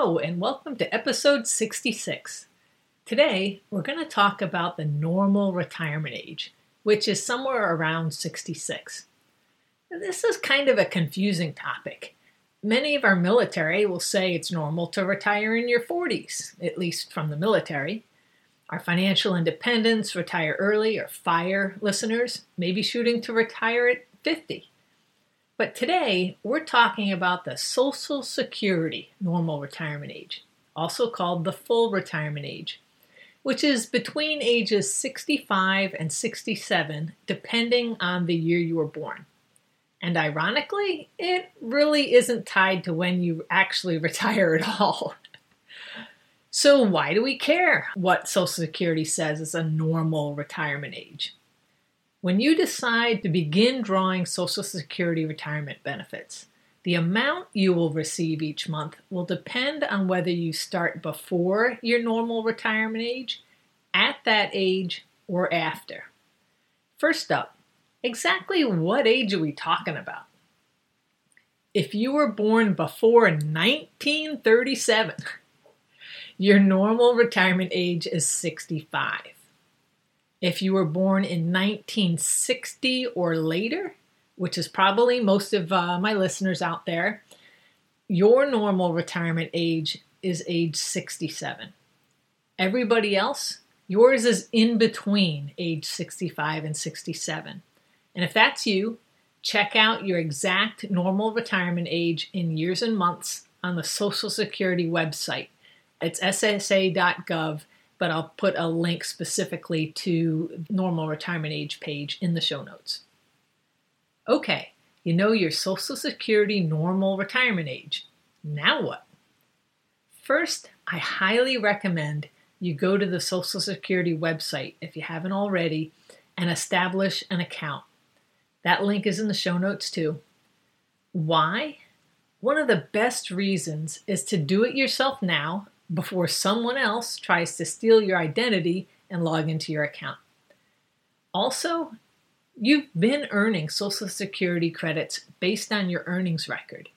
Hello, and welcome to episode 66. Today, we're going to talk about the normal retirement age, which is somewhere around 66. This is kind of a confusing topic. Many of our military will say it's normal to retire in your 40s, at least from the military. Our financial independence, retire early, or FIRE listeners may be shooting to retire at 50. But today, we're talking about the Social Security normal retirement age, also called the full retirement age, which is between ages 65 and 67, depending on the year you were born. And ironically, it really isn't tied to when you actually retire at all. so, why do we care what Social Security says is a normal retirement age? When you decide to begin drawing Social Security retirement benefits, the amount you will receive each month will depend on whether you start before your normal retirement age, at that age, or after. First up, exactly what age are we talking about? If you were born before 1937, your normal retirement age is 65. If you were born in 1960 or later, which is probably most of uh, my listeners out there, your normal retirement age is age 67. Everybody else, yours is in between age 65 and 67. And if that's you, check out your exact normal retirement age in years and months on the Social Security website. It's ssa.gov but I'll put a link specifically to normal retirement age page in the show notes. Okay, you know your Social Security normal retirement age. Now what? First, I highly recommend you go to the Social Security website if you haven't already and establish an account. That link is in the show notes too. Why? One of the best reasons is to do it yourself now before someone else tries to steal your identity and log into your account. Also, you've been earning Social Security credits based on your earnings record.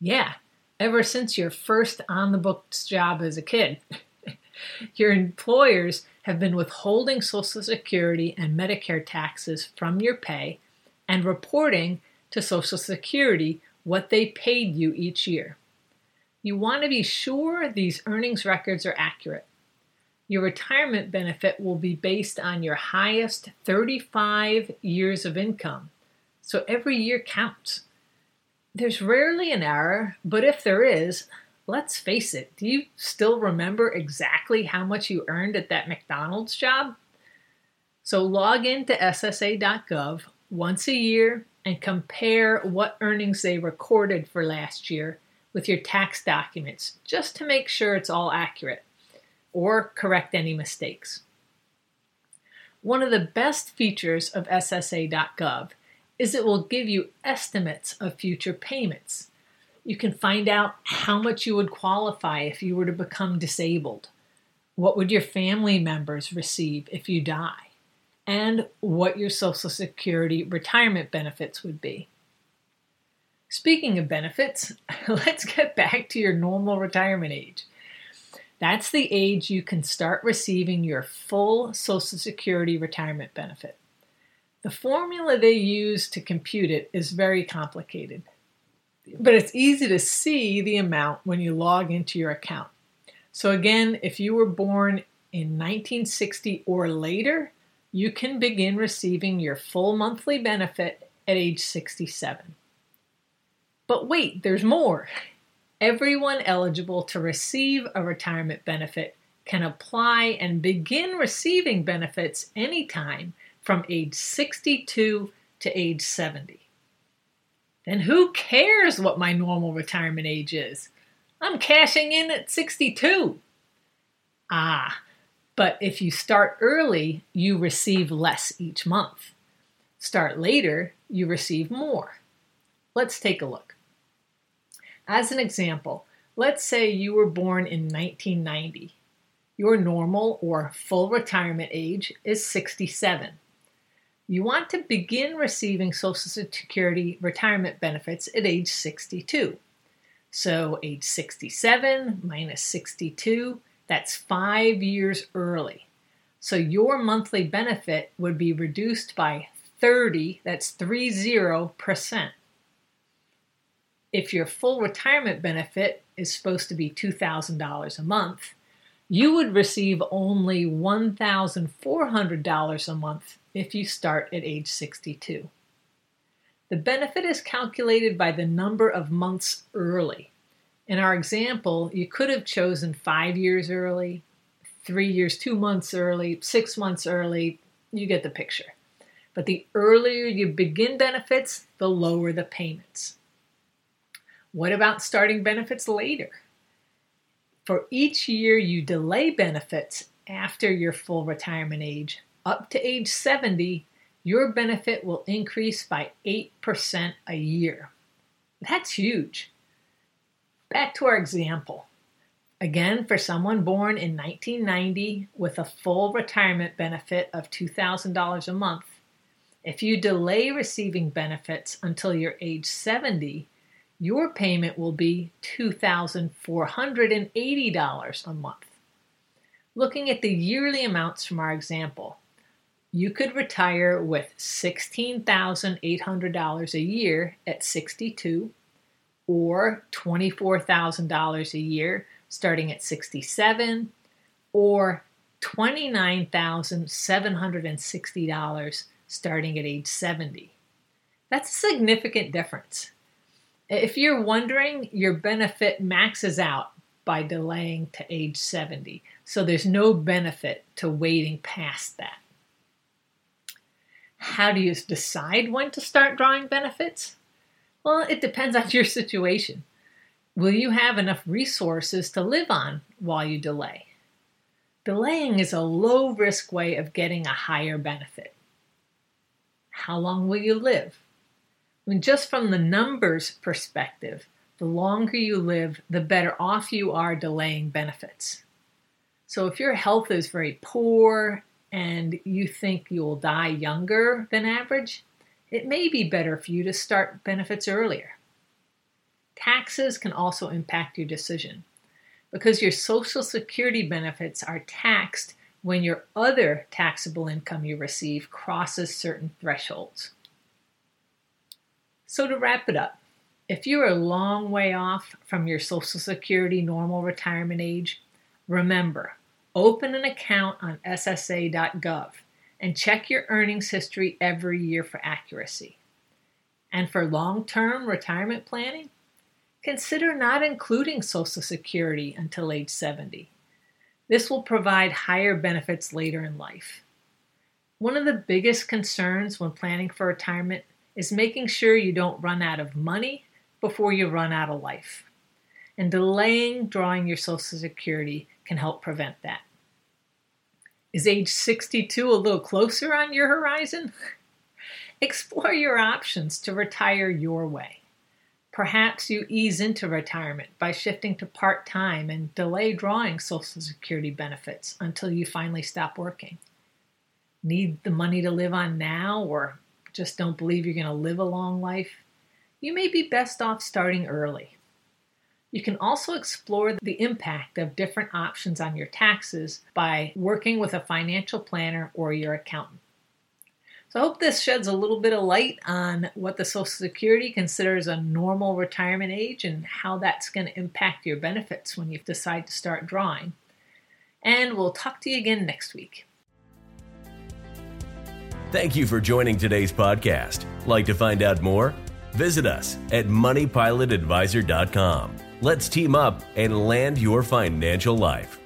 Yeah, ever since your first on the books job as a kid. your employers have been withholding Social Security and Medicare taxes from your pay and reporting to Social Security what they paid you each year. You want to be sure these earnings records are accurate. Your retirement benefit will be based on your highest 35 years of income, so every year counts. There's rarely an error, but if there is, let's face it, do you still remember exactly how much you earned at that McDonald's job? So log into SSA.gov once a year and compare what earnings they recorded for last year with your tax documents just to make sure it's all accurate or correct any mistakes. One of the best features of SSA.gov is it will give you estimates of future payments. You can find out how much you would qualify if you were to become disabled. What would your family members receive if you die? And what your Social Security retirement benefits would be. Speaking of benefits, let's get back to your normal retirement age. That's the age you can start receiving your full Social Security retirement benefit. The formula they use to compute it is very complicated, but it's easy to see the amount when you log into your account. So, again, if you were born in 1960 or later, you can begin receiving your full monthly benefit at age 67. But wait, there's more. Everyone eligible to receive a retirement benefit can apply and begin receiving benefits anytime from age 62 to age 70. Then who cares what my normal retirement age is? I'm cashing in at 62. Ah, but if you start early, you receive less each month. Start later, you receive more. Let's take a look. As an example, let's say you were born in 1990. Your normal or full retirement age is 67. You want to begin receiving Social Security retirement benefits at age 62. So, age 67 minus 62, that's five years early. So, your monthly benefit would be reduced by 30, that's 30%. If your full retirement benefit is supposed to be $2,000 a month, you would receive only $1,400 a month if you start at age 62. The benefit is calculated by the number of months early. In our example, you could have chosen five years early, three years, two months early, six months early. You get the picture. But the earlier you begin benefits, the lower the payments. What about starting benefits later? For each year you delay benefits after your full retirement age, up to age 70, your benefit will increase by 8% a year. That's huge. Back to our example. Again, for someone born in 1990 with a full retirement benefit of $2,000 a month, if you delay receiving benefits until you're age 70, your payment will be $2,480 a month. Looking at the yearly amounts from our example, you could retire with $16,800 a year at 62 or $24,000 a year starting at 67 or $29,760 starting at age 70. That's a significant difference. If you're wondering, your benefit maxes out by delaying to age 70. So there's no benefit to waiting past that. How do you decide when to start drawing benefits? Well, it depends on your situation. Will you have enough resources to live on while you delay? Delaying is a low risk way of getting a higher benefit. How long will you live? I mean, just from the numbers perspective, the longer you live, the better off you are delaying benefits. So if your health is very poor and you think you will die younger than average, it may be better for you to start benefits earlier. Taxes can also impact your decision because your Social Security benefits are taxed when your other taxable income you receive crosses certain thresholds. So, to wrap it up, if you're a long way off from your Social Security normal retirement age, remember open an account on SSA.gov and check your earnings history every year for accuracy. And for long term retirement planning, consider not including Social Security until age 70. This will provide higher benefits later in life. One of the biggest concerns when planning for retirement is making sure you don't run out of money before you run out of life. And delaying drawing your Social Security can help prevent that. Is age 62 a little closer on your horizon? Explore your options to retire your way. Perhaps you ease into retirement by shifting to part time and delay drawing Social Security benefits until you finally stop working. Need the money to live on now or just don't believe you're going to live a long life, you may be best off starting early. You can also explore the impact of different options on your taxes by working with a financial planner or your accountant. So I hope this sheds a little bit of light on what the Social Security considers a normal retirement age and how that's going to impact your benefits when you decide to start drawing. And we'll talk to you again next week. Thank you for joining today's podcast. Like to find out more? Visit us at moneypilotadvisor.com. Let's team up and land your financial life.